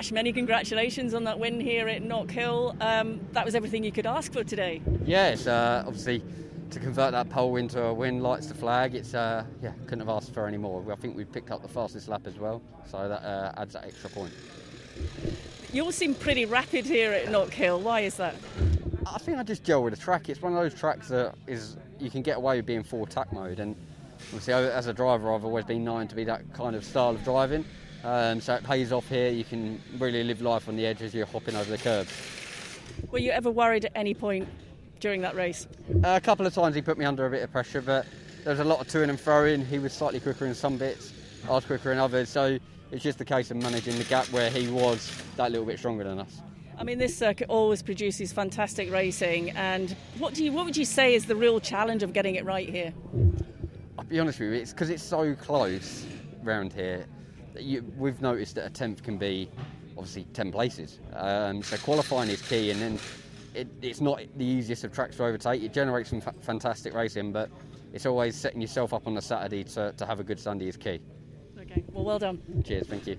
Ash, many congratulations on that win here at Knockhill. Um, that was everything you could ask for today. Yes, uh, obviously to convert that pole into a win lights the flag. It's uh, yeah, couldn't have asked for any more. I think we picked up the fastest lap as well, so that uh, adds that extra point. You all seem pretty rapid here at Knockhill. Why is that? I think I just gel with the track. It's one of those tracks that is you can get away with being full attack mode, and obviously as a driver, I've always been known to be that kind of style of driving. Um, so it pays off here. You can really live life on the edge as you're hopping over the curbs. Were you ever worried at any point during that race? Uh, a couple of times he put me under a bit of pressure, but there was a lot of to and fro-in. He was slightly quicker in some bits, I was quicker in others. So it's just a case of managing the gap where he was that little bit stronger than us. I mean, this circuit always produces fantastic racing. And what do you, what would you say is the real challenge of getting it right here? I'll be honest with you, it's because it's so close round here. You, we've noticed that a tenth can be obviously ten places. Um, so qualifying is key, and then it, it's not the easiest of tracks to overtake. It generates some fa- fantastic racing, but it's always setting yourself up on the Saturday to, to have a good Sunday is key. Okay, well, well done. Cheers, thank you.